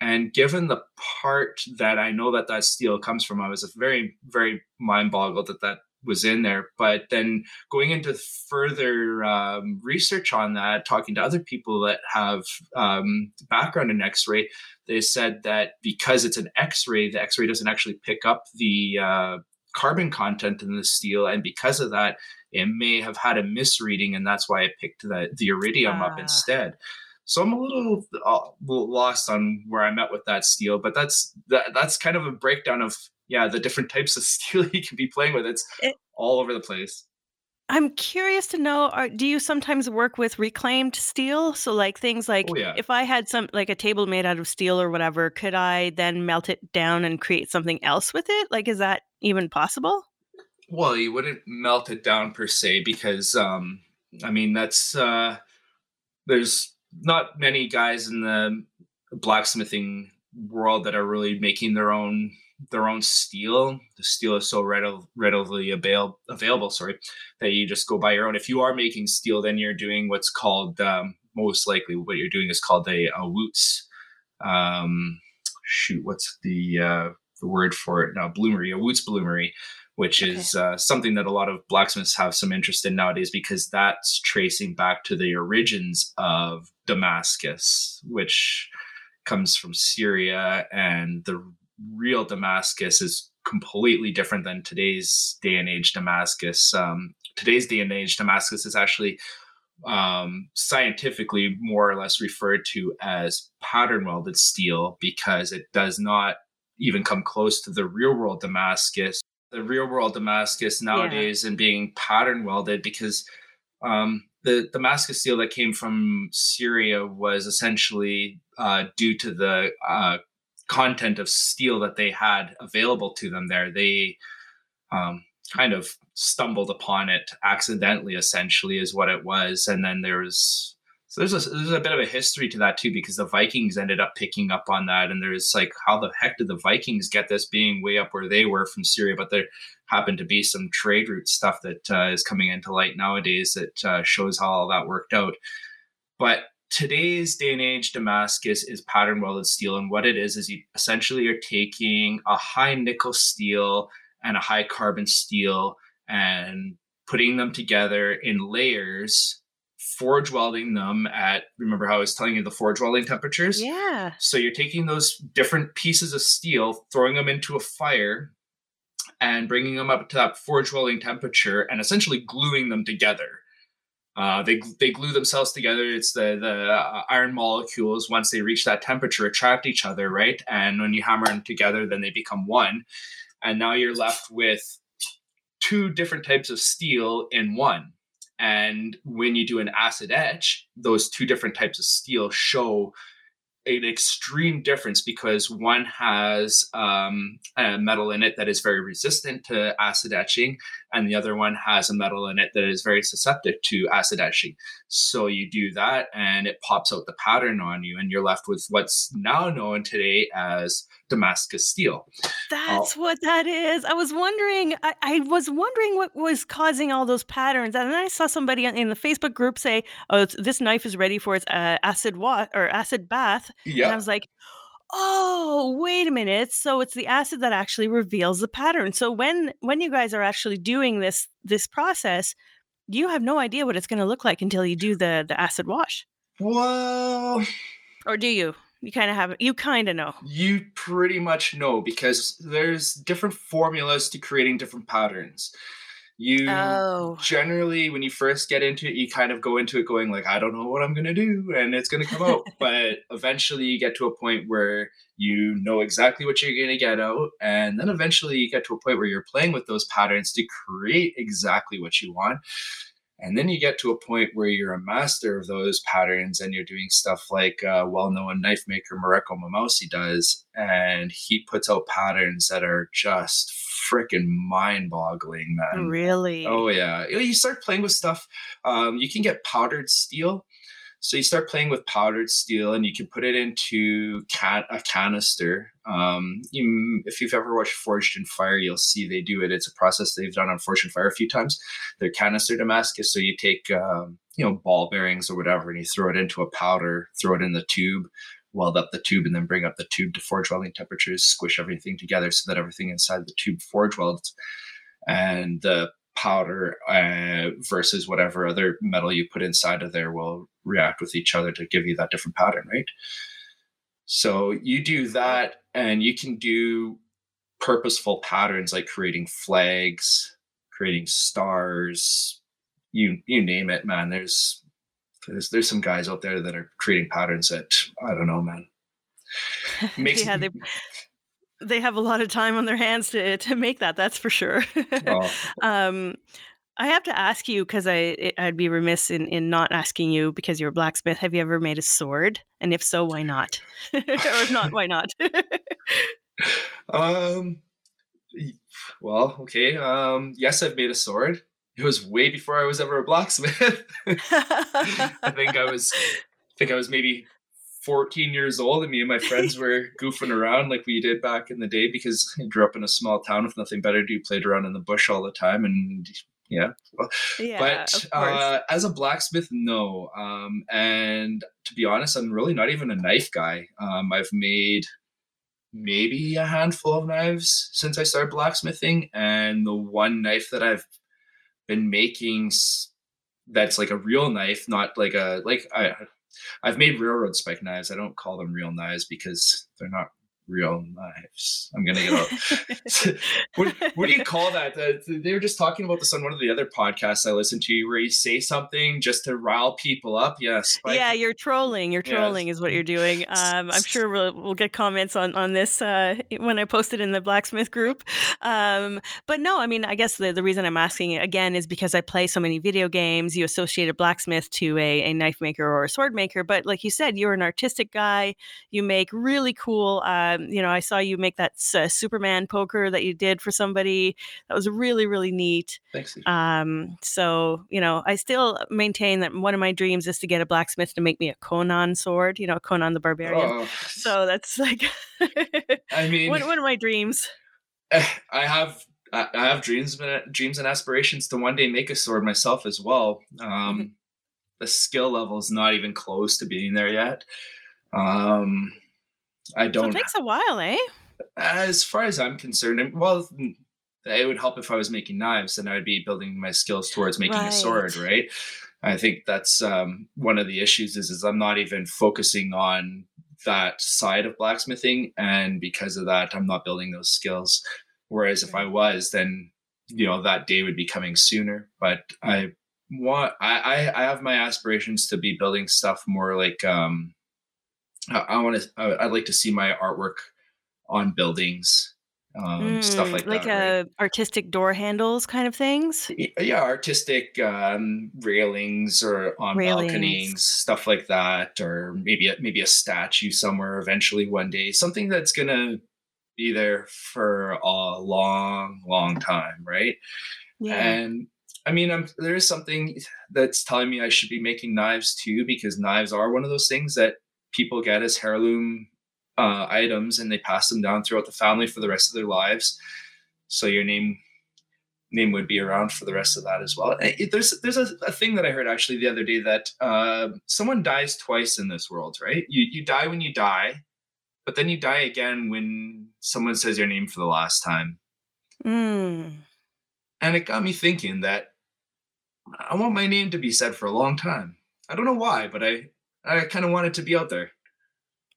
And given the part that I know that that steel comes from, I was very, very mind boggled that that was in there. But then going into further um, research on that, talking to other people that have um, background in X ray, they said that because it's an X ray, the X ray doesn't actually pick up the uh, carbon content in the steel. And because of that, it may have had a misreading. And that's why it picked the, the iridium up ah. instead. So I'm a little uh, lost on where I'm at with that steel, but that's that, that's kind of a breakdown of yeah, the different types of (laughs) steel you can be playing with. It's it, all over the place. I'm curious to know are, do you sometimes work with reclaimed steel? So like things like oh, yeah. if I had some like a table made out of steel or whatever, could I then melt it down and create something else with it? Like is that even possible? Well, you wouldn't melt it down per se because um I mean that's uh there's not many guys in the blacksmithing world that are really making their own their own steel. The steel is so readily, readily avail, available, sorry, that you just go buy your own. If you are making steel, then you're doing what's called um, most likely what you're doing is called a, a Wootz. Um, shoot, what's the uh, the word for it now? Bloomery, a Wootz bloomery, which okay. is uh, something that a lot of blacksmiths have some interest in nowadays because that's tracing back to the origins of Damascus, which comes from Syria and the real Damascus is completely different than today's day and age Damascus. Um, today's day and age Damascus is actually um, scientifically more or less referred to as pattern welded steel because it does not even come close to the real world Damascus. The real world Damascus nowadays yeah. and being pattern welded because um, the Damascus steel that came from Syria was essentially uh, due to the uh, content of steel that they had available to them there. They um, kind of stumbled upon it accidentally, essentially, is what it was. And then there was so there's a there's a bit of a history to that too, because the Vikings ended up picking up on that. And there's like, how the heck did the Vikings get this being way up where they were from Syria? But there happened to be some trade route stuff that uh, is coming into light nowadays that uh, shows how all that worked out. But today's day and age Damascus is pattern welded steel. And what it is, is you essentially are taking a high nickel steel and a high carbon steel and putting them together in layers, forge welding them at, remember how I was telling you the forge welding temperatures? Yeah. So you're taking those different pieces of steel, throwing them into a fire, and bringing them up to that forge welding temperature and essentially gluing them together. Uh, they they glue themselves together. It's the the uh, iron molecules once they reach that temperature attract each other, right? And when you hammer them together, then they become one. And now you're left with two different types of steel in one. And when you do an acid etch, those two different types of steel show an extreme difference because one has um, a metal in it that is very resistant to acid etching, and the other one has a metal in it that is very susceptible to acid etching. So you do that, and it pops out the pattern on you, and you're left with what's now known today as Damascus steel. That's uh, what that is. I was wondering. I, I, was wondering what was causing all those patterns, and then I saw somebody in the Facebook group say, "Oh, this knife is ready for its uh, acid wash or acid bath." Yeah. And I was like, "Oh, wait a minute! So it's the acid that actually reveals the pattern. So when when you guys are actually doing this this process, you have no idea what it's going to look like until you do the the acid wash." Well, or do you? You kind of have. You kind of know. You pretty much know because there's different formulas to creating different patterns. You oh. generally, when you first get into it, you kind of go into it going like, I don't know what I'm gonna do, and it's gonna come out. (laughs) but eventually, you get to a point where you know exactly what you're gonna get out, and then eventually, you get to a point where you're playing with those patterns to create exactly what you want. And then you get to a point where you're a master of those patterns and you're doing stuff like uh, well known knife maker Mareko Maumasi does. And he puts out patterns that are just freaking mind boggling, man. Really? Oh, yeah. You start playing with stuff. Um, you can get powdered steel so you start playing with powdered steel and you can put it into can- a canister. Um, you, if you've ever watched Forged in Fire, you'll see they do it. It's a process they've done on Forged in Fire a few times. They're canister Damascus. So you take, um, you know, ball bearings or whatever, and you throw it into a powder, throw it in the tube, weld up the tube and then bring up the tube to forge welding temperatures, squish everything together so that everything inside the tube forge welds. And the powder uh, versus whatever other metal you put inside of there will react with each other to give you that different pattern, right? So you do that, and you can do purposeful patterns like creating flags, creating stars, you you name it, man. There's there's there's some guys out there that are creating patterns that I don't know, man. (laughs) Makes yeah, they they have a lot of time on their hands to to make that. That's for sure. (laughs) oh. um, I have to ask you because I I'd be remiss in in not asking you because you're a blacksmith. Have you ever made a sword? And if so, why not? (laughs) or if not, why not? (laughs) um. Well, okay. Um. Yes, I've made a sword it was way before I was ever a blacksmith. (laughs) I think I was I think I was maybe 14 years old and me and my friends (laughs) were goofing around like we did back in the day because I grew up in a small town with nothing better to do, played around in the bush all the time and yeah. yeah but uh, as a blacksmith, no. Um, and to be honest, I'm really not even a knife guy. Um, I've made maybe a handful of knives since I started blacksmithing, and the one knife that I've been making that's like a real knife, not like a like I I've made railroad spike knives. I don't call them real knives because they're not real knives. I'm gonna get out. (laughs) what, what, do you call that? Uh, they were just talking about this on one of the other podcasts I listened to, where you say something just to rile people up. Yes. Yeah, yeah, you're trolling. You're trolling yes. is what you're doing. Um, I'm sure we'll, we'll get comments on on this uh, when I post it in the blacksmith group. Um, but no, I mean, I guess the, the reason I'm asking again is because I play so many video games. You associate a blacksmith to a, a knife maker or a sword maker, but like you said, you're an artistic guy. You make really cool. Uh, um, you know, I saw you make that uh, Superman poker that you did for somebody. That was really, really neat. Thanks. Um, so, you know, I still maintain that one of my dreams is to get a blacksmith to make me a Conan sword, you know, Conan the Barbarian. Oh. So that's (laughs) like, I mean, one, one of my dreams. Eh, I have I have dreams, dreams and aspirations to one day make a sword myself as well. Um, mm-hmm. The skill level is not even close to being there yet. Um, I don't. So it takes a while, eh? As far as I'm concerned, well, it would help if I was making knives, and I would be building my skills towards making right. a sword, right? I think that's um, one of the issues is, is I'm not even focusing on that side of blacksmithing, and because of that, I'm not building those skills. Whereas if I was, then you know that day would be coming sooner. But I want I I have my aspirations to be building stuff more like um I, I want to. I'd like to see my artwork on buildings, um, mm, stuff like, like that. Like right? artistic door handles, kind of things. Yeah, artistic um, railings or on railings. balconies, stuff like that, or maybe a, maybe a statue somewhere eventually one day. Something that's gonna be there for a long, long time, right? Yeah. And I mean, I'm, there is something that's telling me I should be making knives too, because knives are one of those things that people get as heirloom uh, items and they pass them down throughout the family for the rest of their lives. So your name name would be around for the rest of that as well. It, there's there's a, a, thing that I heard actually the other day that uh, someone dies twice in this world, right? You you die when you die, but then you die again when someone says your name for the last time. Mm. And it got me thinking that I want my name to be said for a long time. I don't know why, but I I kind of wanted to be out there.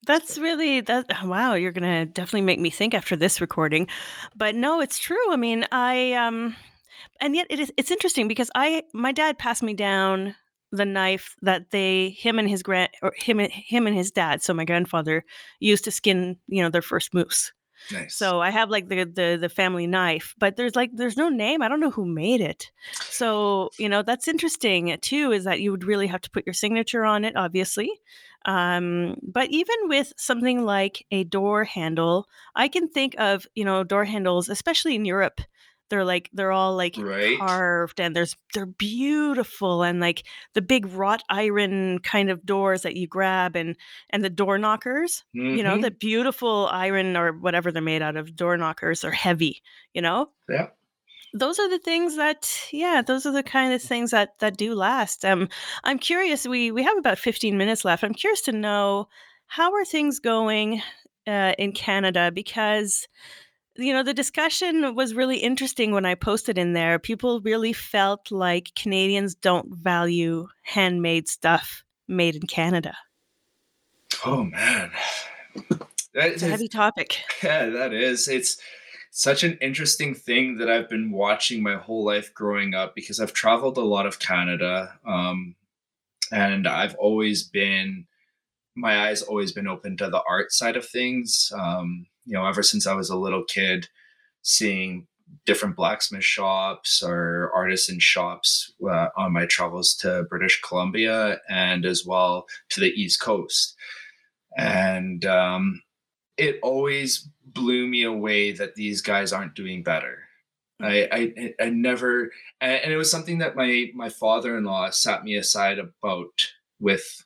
That's really that wow, you're to definitely make me think after this recording. But no, it's true. I mean, I um and yet it is it's interesting because I my dad passed me down the knife that they him and his grand or him him and his dad, so my grandfather used to skin, you know, their first moose. Nice. So I have like the, the the family knife, but there's like there's no name. I don't know who made it. So you know that's interesting too. Is that you would really have to put your signature on it, obviously. Um, but even with something like a door handle, I can think of you know door handles, especially in Europe they're like they're all like right. carved and there's they're beautiful and like the big wrought iron kind of doors that you grab and and the door knockers mm-hmm. you know the mm-hmm. beautiful iron or whatever they're made out of door knockers are heavy you know yeah those are the things that yeah those are the kind of things that that do last um i'm curious we we have about 15 minutes left i'm curious to know how are things going uh, in Canada? Because you know the discussion was really interesting when I posted in there. People really felt like Canadians don't value handmade stuff made in Canada. Oh man, (laughs) that it's a heavy topic. (laughs) Yeah, that is. It's such an interesting thing that I've been watching my whole life growing up because I've traveled a lot of Canada, um, and I've always been my eyes always been open to the art side of things. Um, you know, ever since I was a little kid, seeing different blacksmith shops or artisan shops uh, on my travels to British Columbia and as well to the East Coast. And um, it always blew me away that these guys aren't doing better. I, I, I never, and it was something that my, my father-in-law sat me aside about with,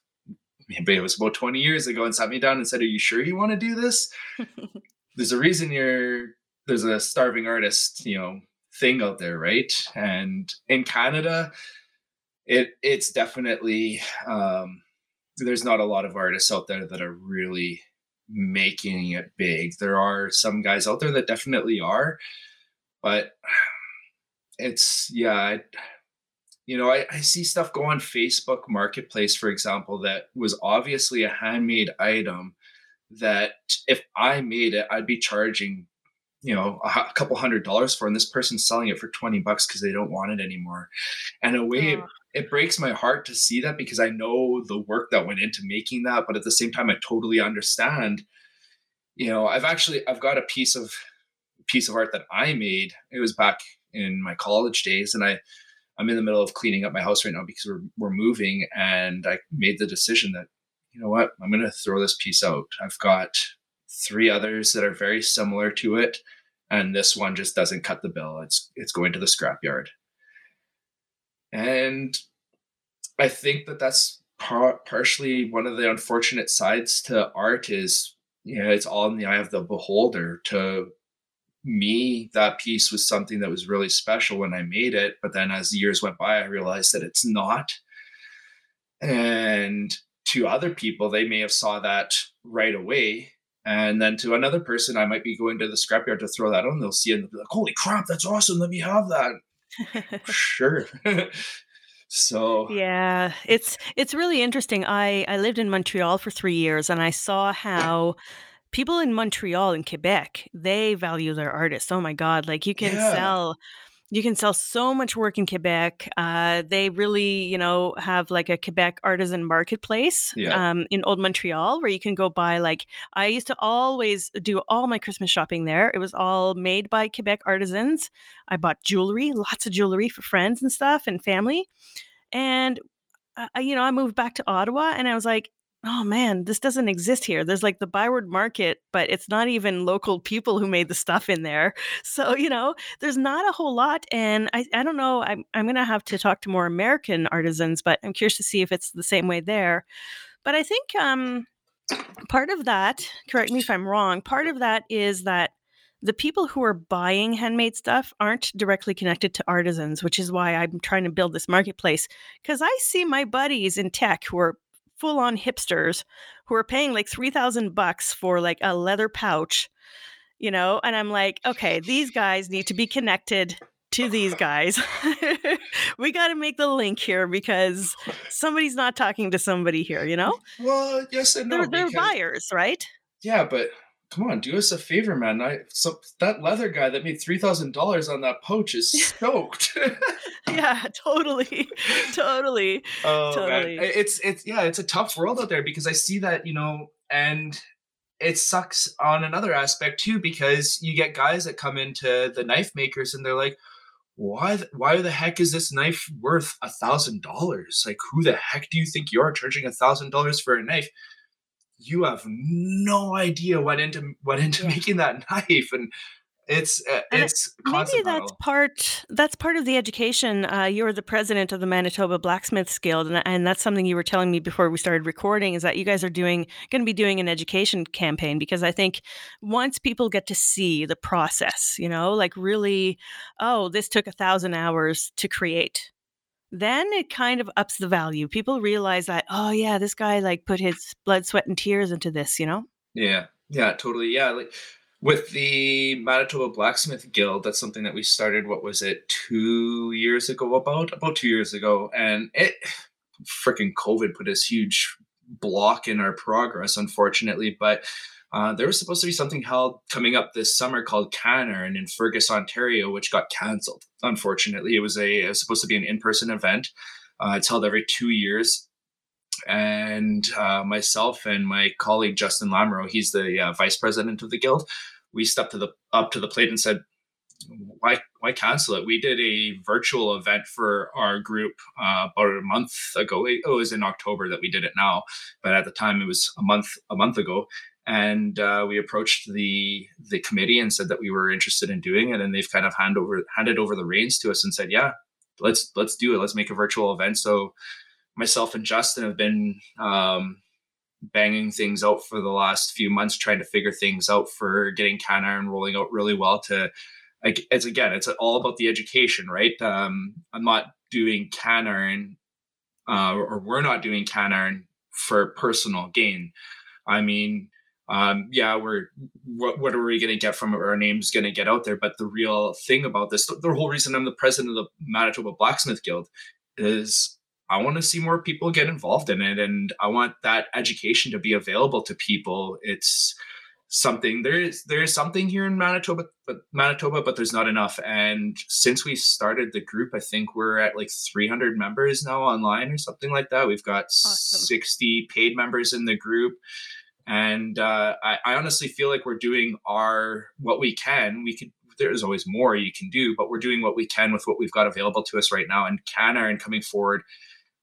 maybe it was about 20 years ago and sat me down and said, are you sure you want to do this? (laughs) there's a reason you're, there's a starving artist, you know, thing out there. Right. And in Canada, it, it's definitely, um, there's not a lot of artists out there that are really making it big. There are some guys out there that definitely are, but it's yeah, I, you know, I, I see stuff go on Facebook Marketplace, for example, that was obviously a handmade item that if I made it, I'd be charging, you know, a, a couple hundred dollars for, and this person's selling it for 20 bucks because they don't want it anymore. And a way oh it breaks my heart to see that because I know the work that went into making that, but at the same time, I totally understand. You know, I've actually I've got a piece of piece of art that I made. It was back in my college days, and I I'm in the middle of cleaning up my house right now because we're we're moving, and I made the decision that you know what I'm going to throw this piece out. I've got three others that are very similar to it, and this one just doesn't cut the bill. It's it's going to the scrapyard and I think that that's par- partially one of the unfortunate sides to art is, you know, it's all in the eye of the beholder. To me, that piece was something that was really special when I made it. But then as the years went by, I realized that it's not. And to other people, they may have saw that right away. And then to another person, I might be going to the scrapyard to throw that on. They'll see it and they'll be like, holy crap, that's awesome. Let me have that (laughs) sure. (laughs) so yeah, it's it's really interesting. I I lived in Montreal for 3 years and I saw how people in Montreal and Quebec, they value their artists. Oh my god, like you can yeah. sell you can sell so much work in Quebec. Uh, they really, you know, have like a Quebec artisan marketplace yeah. um, in Old Montreal where you can go buy. Like, I used to always do all my Christmas shopping there. It was all made by Quebec artisans. I bought jewelry, lots of jewelry for friends and stuff and family. And, uh, you know, I moved back to Ottawa and I was like, oh man, this doesn't exist here. There's like the Byward Market, but it's not even local people who made the stuff in there. (laughs) So, you know, there's not a whole lot. And I, I don't know, I'm, I'm going to have to talk to more American artisans, but I'm curious to see if it's the same way there. But I think um, part of that, correct me if I'm wrong, part of that is that the people who are buying handmade stuff aren't directly connected to artisans, which is why I'm trying to build this marketplace. Because I see my buddies in tech who are full on hipsters who are paying like 3000 bucks for like a leather pouch, you know, and I'm like, okay, these guys need to be connected to these guys. (laughs) we got to make the link here because somebody's not talking to somebody here, you know? Well, yes and no. They're, they're buyers, right? Yeah, but come on, do us a favor, man. I so that leather guy that made three thousand dollars on that poach is (laughs) stoked. (laughs) yeah, totally, (laughs) totally, oh, totally. Man. It's it's yeah, it's a tough world out there because I see that you know, and it sucks on another aspect too because you get guys that come into the knife makers and they're like. Why? Why the heck is this knife worth a thousand dollars? Like, who the heck do you think you are charging a thousand dollars for a knife? You have no idea what into what into yeah. making that (laughs) knife and it's uh, it's maybe that's part that's part of the education uh, you're the president of the manitoba blacksmiths guild and, and that's something you were telling me before we started recording is that you guys are doing going to be doing an education campaign because i think once people get to see the process you know like really oh this took a thousand hours to create then it kind of ups the value. People realize that, oh yeah, this guy like put his blood, sweat, and tears into this, you know? Yeah. Yeah, totally. Yeah. Like with the Manitoba Blacksmith Guild, that's something that we started, what was it, two years ago about? About two years ago. And it (sighs) freaking COVID put this huge block in our progress, unfortunately. But uh, there was supposed to be something held coming up this summer called CanIRON in Fergus, Ontario, which got canceled. Unfortunately, it was a it was supposed to be an in person event. Uh, it's held every two years, and uh, myself and my colleague Justin Lamoureux, he's the uh, vice president of the guild. We stepped to the up to the plate and said, "Why why cancel it?" We did a virtual event for our group uh, about a month ago. It was in October that we did it now, but at the time it was a month a month ago and uh, we approached the the committee and said that we were interested in doing it and they've kind of hand over handed over the reins to us and said yeah let's let's do it. Let's make a virtual event. So myself and justin have been um, banging things out for the last few months trying to figure things out for getting CanIRON rolling out really well to it's again it's all about the education right? Um, i'm not doing CanIRON uh, or we're not doing CanIRON for personal gain. I mean um, yeah, we're what, what are we going to get from it? Our name's going to get out there. But the real thing about this, the, the whole reason I'm the president of the Manitoba Blacksmith Guild is I want to see more people get involved in it, and I want that education to be available to people. It's something there is there is something here in Manitoba, but Manitoba, but there's not enough. And since we started the group, I think we're at like 300 members now online or something like that. We've got awesome. 60 paid members in the group and uh, I, I, honestly feel like we're doing our what we can. We could there's always more you can do, but we're doing what we can with what we've got available to us right now. And CanIRON coming forward,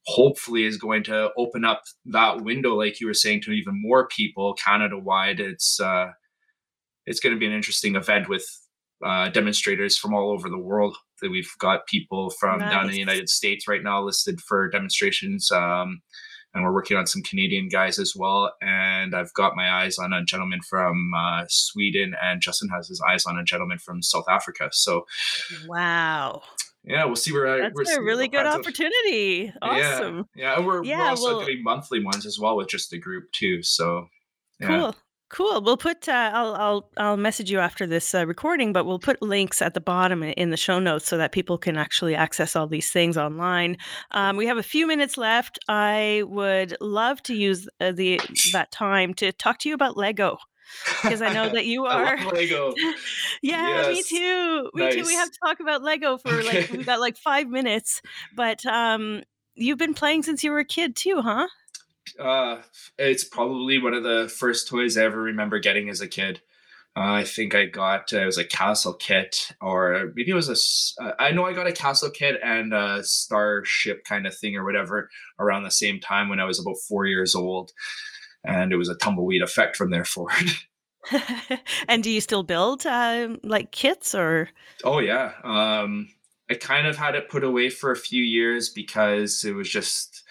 hopefully, is going to open up that window, like you were saying, to even more people Canada wide. It's uh, it's going to be an interesting event with uh, demonstrators from all over the world. That we've got people from nice. down in the United States right now listed for demonstrations. Um, and we're working on some Canadian guys as well. And I've got my eyes on a gentleman from uh, Sweden, and Justin has his eyes on a gentleman from South Africa. So, wow. Yeah, we'll see where that's we're a really good opportunity. Awesome. Yeah, yeah, we're, yeah, we're also well, doing monthly ones as well with just the group too. So, yeah. cool. Cool. We'll put. Uh, I'll. I'll. I'll message you after this uh, recording, but we'll put links at the bottom in the show notes so that people can actually access all these things online. Um, we have a few minutes left. I would love to use uh, the that time to talk to you about Lego because I know that you (laughs) are Lego. (laughs) yeah, yes. me too. Me nice. too. We have to talk about Lego for like we (laughs) got like five minutes, but um, you've been playing since you were a kid too, huh? Uh, it's probably one of the first toys I ever remember getting as a kid. Uh, I think I got uh, it was a castle kit, or maybe it was a. Uh, I know I got a castle kit and a starship kind of thing or whatever around the same time when I was about four years old, and it was a tumbleweed effect from there (laughs) forward. (laughs) and do you still build uh, like kits or? Oh yeah, um, I kind of had it put away for a few years because it was just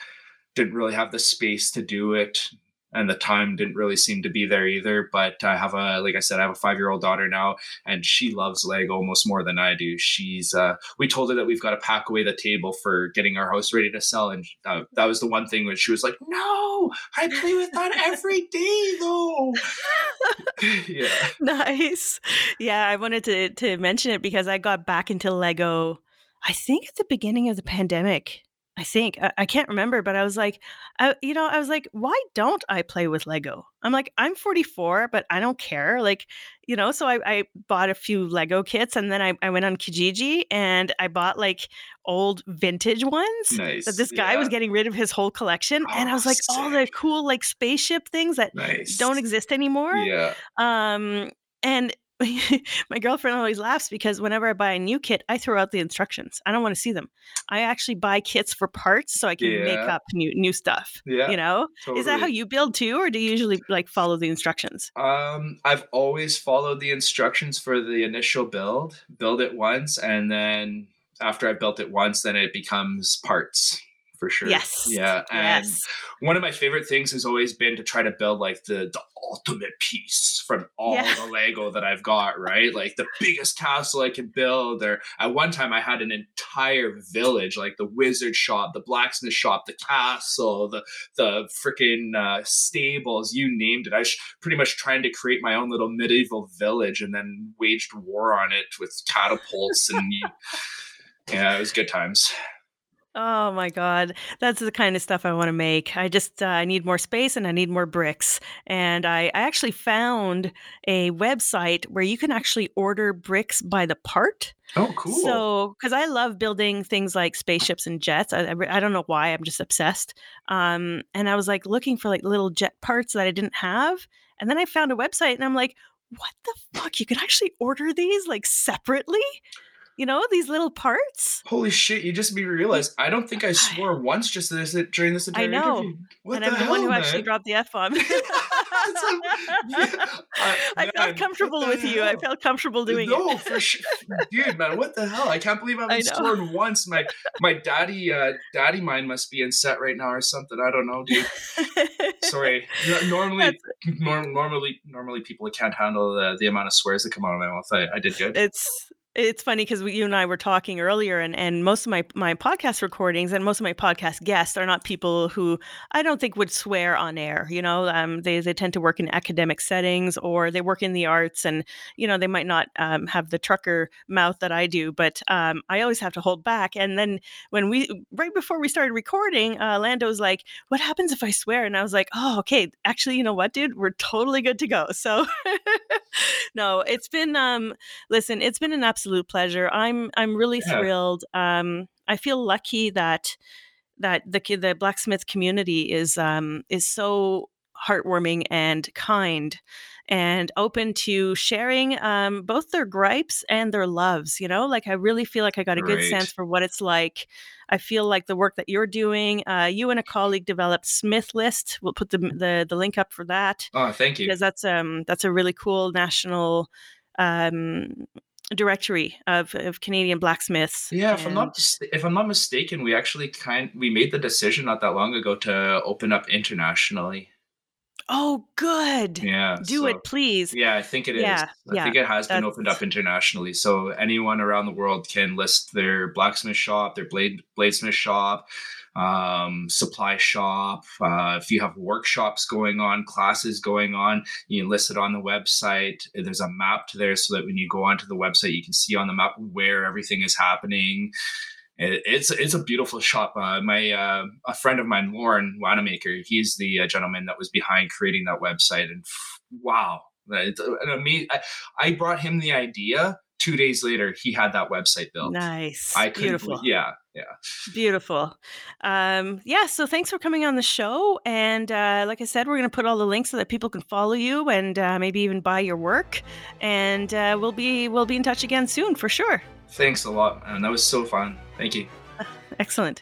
didn't really have the space to do it and the time didn't really seem to be there either but i have a like i said i have a five year old daughter now and she loves lego almost more than i do. She's uh we told her that we've got to pack away the table for getting our house ready to sell and uh, that was the one thing where she was like no i play with that every day though. (laughs) Yeah. (laughs) Nice. Yeah i wanted to to mention it because i got back into lego i think at the beginning of the pandemic I think I, I, can't remember, but I was like, I, you know, I was like, why don't I play with Lego? I'm like, I'm 44, but I don't care. Like, you know, so I, I bought a few Lego kits, and then I, I went on Kijiji and I bought like old vintage ones nice. that this guy yeah. was getting rid of his whole collection, oh, and I was like, sick. all the cool like spaceship things that nice. don't exist anymore. Yeah. Um, and (laughs) my girlfriend always laughs because whenever I buy a new kit, I throw out the instructions. I don't want to see them. I actually buy kits for parts so I can yeah. make up new new stuff. Yeah, you know, totally. is that how you build too, or do you usually like follow the instructions? Um, I've always followed the instructions for the initial build. Build it once, and then after I built it once, then it becomes parts for sure. Yes. Yeah. And Yes. one of my favorite things has always been to try to build like the the ultimate piece from all Yeah. the Lego that I've got, right? Like the biggest castle I can build. Or at one time I had an entire village, like the wizard shop, the blacksmith shop, the castle, the the freaking uh, stables, you named it. I was pretty much trying to create my own little medieval village and then waged war on it with (laughs) catapults and yeah, it was good times. Oh my god, that's the kind of stuff I want to make. I just uh, I need more space and I need more bricks. And I, I actually found a website where you can actually order bricks by the part. Oh, cool. So, because I love building things like spaceships and jets, I, I, I don't know why, I'm just obsessed. Um, and I was like looking for like little jet parts that I didn't have, and then I found a website, and I'm like, what the fuck? You could actually order these like separately, you know, these little parts. Holy shit! You just made me realize I don't think I swore once just this during this entire I know. interview. What and the I'm the hell, one who actually man? dropped the f bomb. (laughs) (laughs) I- felt comfortable the with you. I felt comfortable doing no, it. for sure, dude, man. What the hell? I can't believe I (laughs) know. sworn once. My my daddy, uh, daddy mind must be in set right now or something. I don't know, dude. Sorry. Normally, norm, normally, normally people can't handle the, the amount of swears that come out of my mouth. I, I did good. it's it's funny because you and I were talking earlier, and and most of my my podcast recordings and most of my podcast guests are not people who I don't think would swear on air. You know, um, they they tend to work in academic settings or they work in the arts, and you know they might not um, have the trucker mouth that I do. But um, I always have to hold back. And then when we right before we started recording, uh, Lando's like, "What happens if I swear?" And I was like, "Oh, okay. Actually, you know what, dude? We're totally good to go." So. (laughs) no it's been um listen it's been an absolute pleasure i'm i'm really Yeah. thrilled um i feel lucky that that the the blacksmith community is um is so heartwarming and kind and open to sharing um both their gripes and their loves you know like i really feel like i got a good sense for what it's like i feel like the work that you're doing uh you and a colleague developed smith list we'll put the the, the link up for that Oh, thank you. because that's um that's a really cool national um directory of, of Canadian blacksmiths. Yeah, if I'm not if I'm not mistaken, we actually kind we made the decision not that long ago to open up internationally. Oh, good. Yeah, Do so- it, please. Yeah, I think it is. Yeah, I yeah, think it has been opened up internationally, so anyone around the world can list their blacksmith shop, their blade bladesmith shop, um, supply shop. Uh, if you have workshops going on, classes going on, you can list it on the website. There's a map to there, so that when you go onto the website, you can see on the map where everything is happening. It- It's it's a beautiful shop. Uh, my uh, a friend of mine, Lauren Wanamaker, he's the uh, gentleman that was behind creating that website. And f- wow, it's an amazing. I, I brought him the idea. Two days later, he had that website built. Nice. I. Beautiful. Yeah, yeah. Beautiful. Um, yeah, so thanks for coming on the show. And uh, like I said, we're going to put all the links so that people can follow you and uh, maybe even buy your work. And uh, we'll be we'll be in touch again soon for sure. Thanks a lot, man. That was so fun. Thank you. Excellent.